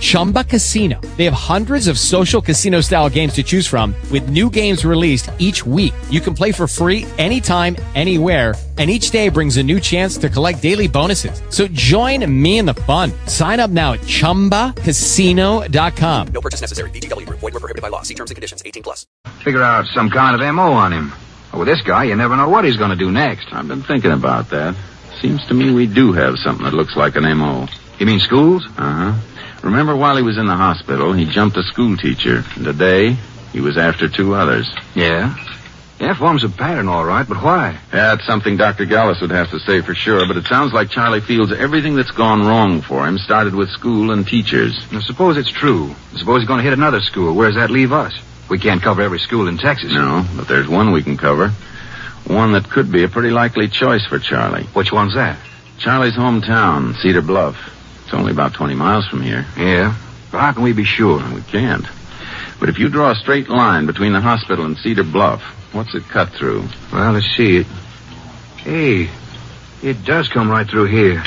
Chumba Casino. They have hundreds of social casino style games to choose from with new games released each week. You can play for free anytime, anywhere and each day brings a new chance to collect daily bonuses. So join me in the fun. Sign up now at ChumbaCasino.com. No purchase necessary. VGW. Void were prohibited by law. See terms and conditions. 18 plus. Figure out some kind of MO on him. With this guy, you never know what he's going to do next. I've been thinking about that. Seems to me we do have something that looks like an MO. You mean schools? Uh huh. Remember while he was in the hospital, he jumped a school teacher. And today, he was after two others. Yeah. Yeah, forms a pattern, all right, but why? That's something Dr. Gallus would have to say for sure, but it sounds like Charlie feels everything that's gone wrong for him started with school and teachers. Now, suppose it's true. Suppose he's going to hit another school. Where does that leave us? We can't cover every school in Texas. No, but there's one we can cover. One that could be a pretty likely choice for Charlie. Which one's that? Charlie's hometown, Cedar Bluff. It's only about 20 miles from here. Yeah. But how can we be sure? We can't. But if you draw a straight line between the hospital and Cedar Bluff, what's it cut through? Well, let's see it. Hey, it does come right through here.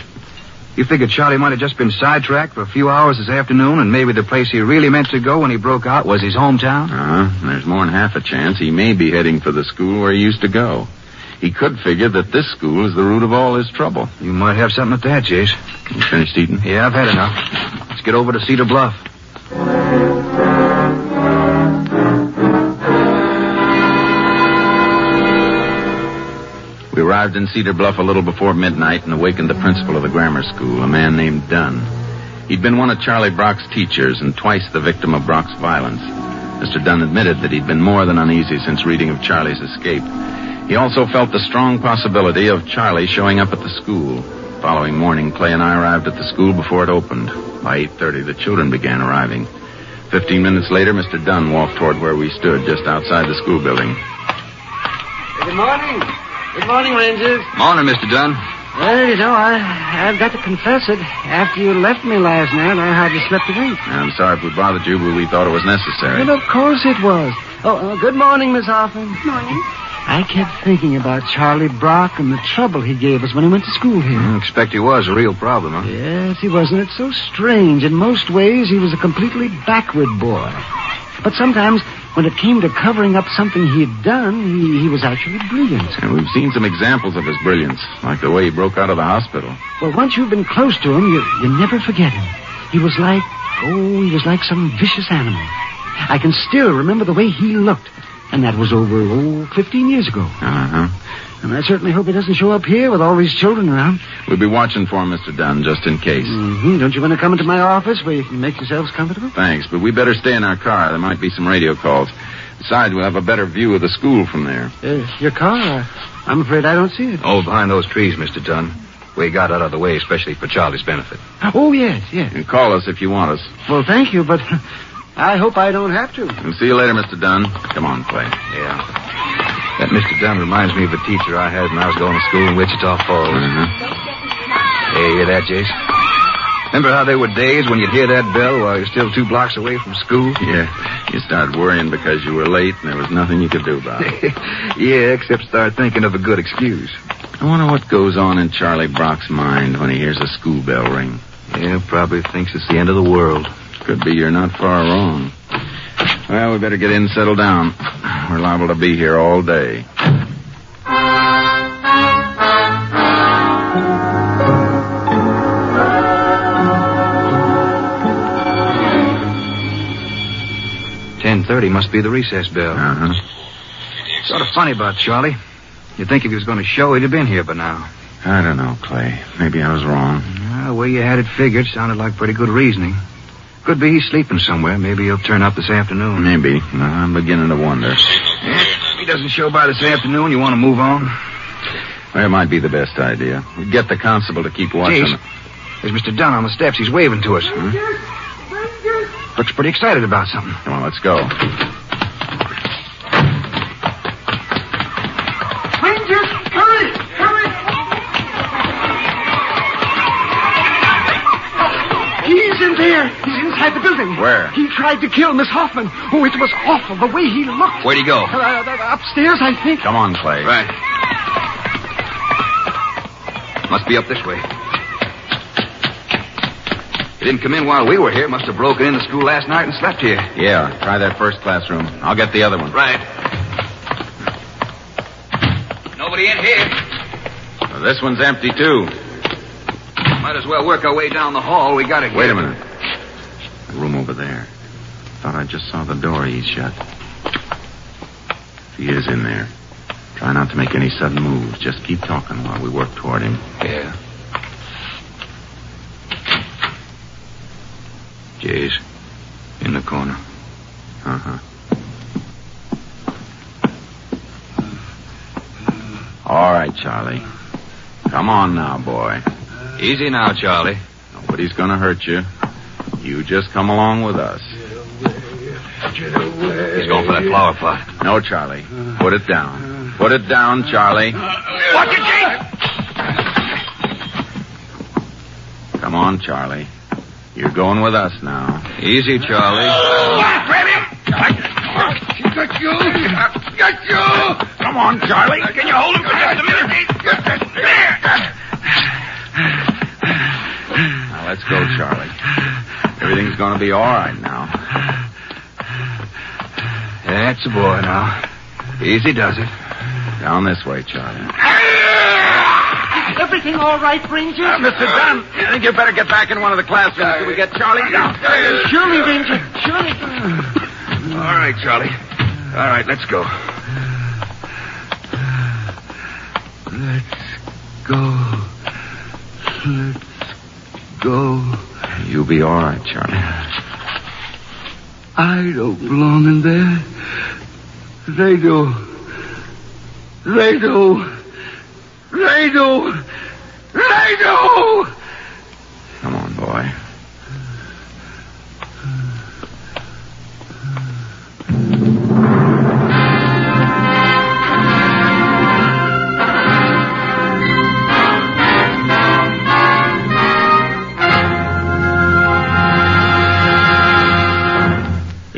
You figure Charlie might have just been sidetracked for a few hours this afternoon, and maybe the place he really meant to go when he broke out was his hometown? Uh-huh. There's more than half a chance he may be heading for the school where he used to go. He could figure that this school is the root of all his trouble. You might have something at that, Jace. You finished eating? Yeah, I've had enough. Let's get over to Cedar Bluff. We arrived in Cedar Bluff a little before midnight and awakened the principal of the grammar school, a man named Dunn. He'd been one of Charlie Brock's teachers and twice the victim of Brock's violence. Mr. Dunn admitted that he'd been more than uneasy since reading of Charlie's escape. He also felt the strong possibility of Charlie showing up at the school. Following morning, Clay and I arrived at the school before it opened. By 8.30, the children began arriving. Fifteen minutes later, Mr. Dunn walked toward where we stood, just outside the school building. Good morning. Good morning, Rangers. Morning, Mr. Dunn. Well, you know, I, I've got to confess it. After you left me last night, I hardly slept a wink. I'm sorry if we bothered you, but we thought it was necessary. Well, of course it was. Oh, uh, good morning, Miss Hoffman. Morning. I kept thinking about Charlie Brock and the trouble he gave us when he went to school here. I expect he was a real problem, huh? Yes, he wasn't it's so strange. In most ways, he was a completely backward boy. But sometimes, when it came to covering up something he'd done, he, he was actually brilliant. And we've seen some examples of his brilliance, like the way he broke out of the hospital. Well, once you've been close to him, you, you never forget him. He was like, oh, he was like some vicious animal. I can still remember the way he looked. And that was over, oh, 15 years ago. Uh-huh. And I certainly hope he doesn't show up here with all these children around. We'll be watching for him, Mr. Dunn, just in case. Mm-hmm. Don't you want to come into my office where you can make yourselves comfortable? Thanks, but we better stay in our car. There might be some radio calls. Besides, we'll have a better view of the school from there. Uh, your car? I'm afraid I don't see it. Oh, behind those trees, Mr. Dunn. We got out of the way, especially for Charlie's benefit. Oh, yes, yes. And call us if you want us. Well, thank you, but I hope I don't have to. We'll see you later, Mr. Dunn. Come on, Clay. Yeah. That Mr. Dunn reminds me of a teacher I had when I was going to school in Wichita Falls. Uh-huh. Hey, you hear that, Jace? Remember how there were days when you'd hear that bell while you're still two blocks away from school? Yeah. You started worrying because you were late and there was nothing you could do about it. yeah, except start thinking of a good excuse. I wonder what goes on in Charlie Brock's mind when he hears a school bell ring. Yeah, probably thinks it's the end of the world. Could be you're not far wrong. Well, we better get in and settle down. We're liable to be here all day. Ten thirty must be the recess bell. Uh-huh. Sort of funny about Charlie. You'd think if he was going to show, he'd have been here by now. I don't know, Clay. Maybe I was wrong. Well, the way you had it figured sounded like pretty good reasoning. Could be he's sleeping somewhere. Maybe he'll turn up this afternoon. Maybe. I'm beginning to wonder. If he doesn't show by this afternoon, you want to move on? Well, it might be the best idea. We Get the constable to keep watching. Jeez. There's Mr. Dunn on the steps. He's waving to us. Hmm? Looks pretty excited about something. Come on, let's go. Inside. Where? He tried to kill Miss Hoffman. Oh, it was awful, the way he looked. Where'd he go? Uh, uh, upstairs, I think. Come on, Clay. Right. Must be up this way. He didn't come in while we were here. Must have broken into the school last night and slept here. Yeah, try that first classroom. I'll get the other one. Right. Nobody in here. Well, this one's empty, too. Might as well work our way down the hall. We gotta get Wait a minute. The room over there. Thought I just saw the door ease shut. If he is in there, try not to make any sudden moves. Just keep talking while we work toward him. Yeah. Jay's in the corner. Uh-huh. All right, Charlie. Come on now, boy. Easy now, Charlie. Nobody's gonna hurt you. You just come along with us. He's going for that flower pot. No, Charlie. Put it down. Put it down, Charlie. Watch it, Jay! Come on, Charlie. You're going with us now. Easy, Charlie. Grab him! Got you! Got you! Come on, Charlie. Can you hold him for just a minute? Now, let's go, Charlie. Everything's going to be all right now. That's a boy now. Easy does it. Down this way, Charlie. Everything all right, Rangers? Uh, Mr. Dunn, I think you better get back in one of the classrooms till we get Charlie down. Surely, Ranger. Surely. All right, Charlie. All right, let's go. Let's go. Let's go. You'll be all right, Charlie. I don't belong in there. They do. They do. They do. They do.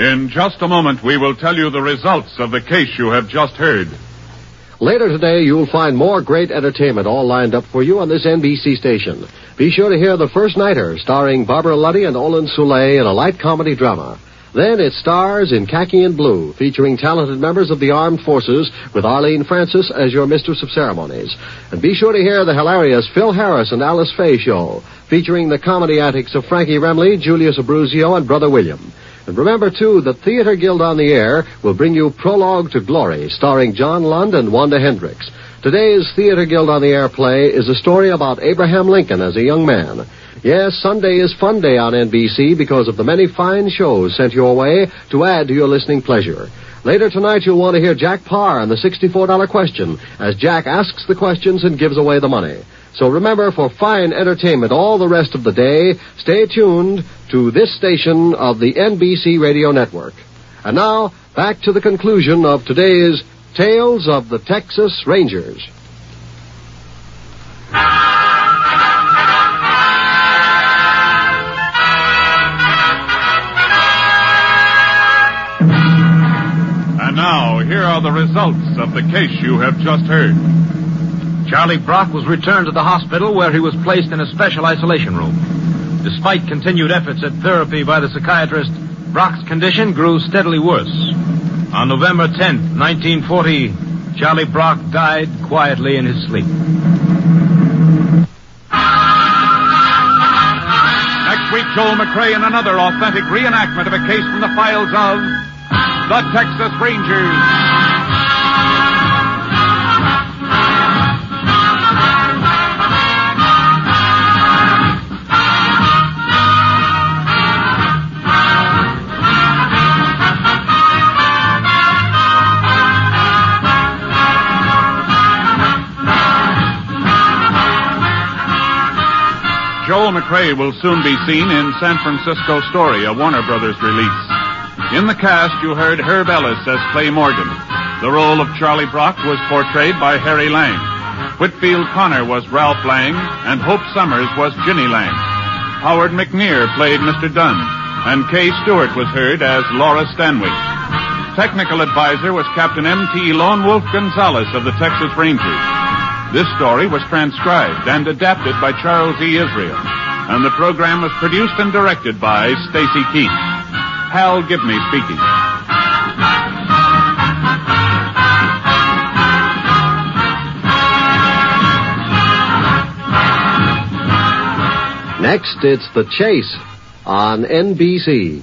In just a moment, we will tell you the results of the case you have just heard. Later today, you'll find more great entertainment all lined up for you on this NBC station. Be sure to hear The First Nighter, starring Barbara Luddy and Olin Soule in a light comedy drama. Then it stars in Khaki and Blue, featuring talented members of the armed forces with Arlene Francis as your mistress of ceremonies. And be sure to hear the hilarious Phil Harris and Alice Faye show, featuring the comedy antics of Frankie Remley, Julius Abbruzio, and Brother William. And remember, too, that Theater Guild on the Air will bring you Prologue to Glory, starring John Lund and Wanda Hendrix. Today's Theater Guild on the Air play is a story about Abraham Lincoln as a young man. Yes, Sunday is Fun Day on NBC because of the many fine shows sent your way to add to your listening pleasure. Later tonight, you'll want to hear Jack Paar and the $64 question as Jack asks the questions and gives away the money. So remember, for fine entertainment all the rest of the day, stay tuned to this station of the NBC Radio Network. And now, back to the conclusion of today's Tales of the Texas Rangers. And now, here are the results of the case you have just heard. Charlie Brock was returned to the hospital where he was placed in a special isolation room. Despite continued efforts at therapy by the psychiatrist, Brock's condition grew steadily worse. On November 10th, 1940, Charlie Brock died quietly in his sleep. Next week, Joel McCrea in another authentic reenactment of a case from the files of the Texas Rangers. Joel McCrea will soon be seen in San Francisco Story, a Warner Brothers release. In the cast, you heard Herb Ellis as Clay Morgan. The role of Charlie Brock was portrayed by Harry Lang. Whitfield Connor was Ralph Lang, and Hope Summers was Ginny Lang. Howard McNear played Mr. Dunn, and Kay Stewart was heard as Laura Stanley. Technical advisor was Captain M.T. Lone Wolf Gonzaullas of the Texas Rangers. This story was transcribed and adapted by Charles E. Israel, and the program was produced and directed by Stacy Keach. Hal Gibney speaking. Next, it's The Chase on NBC.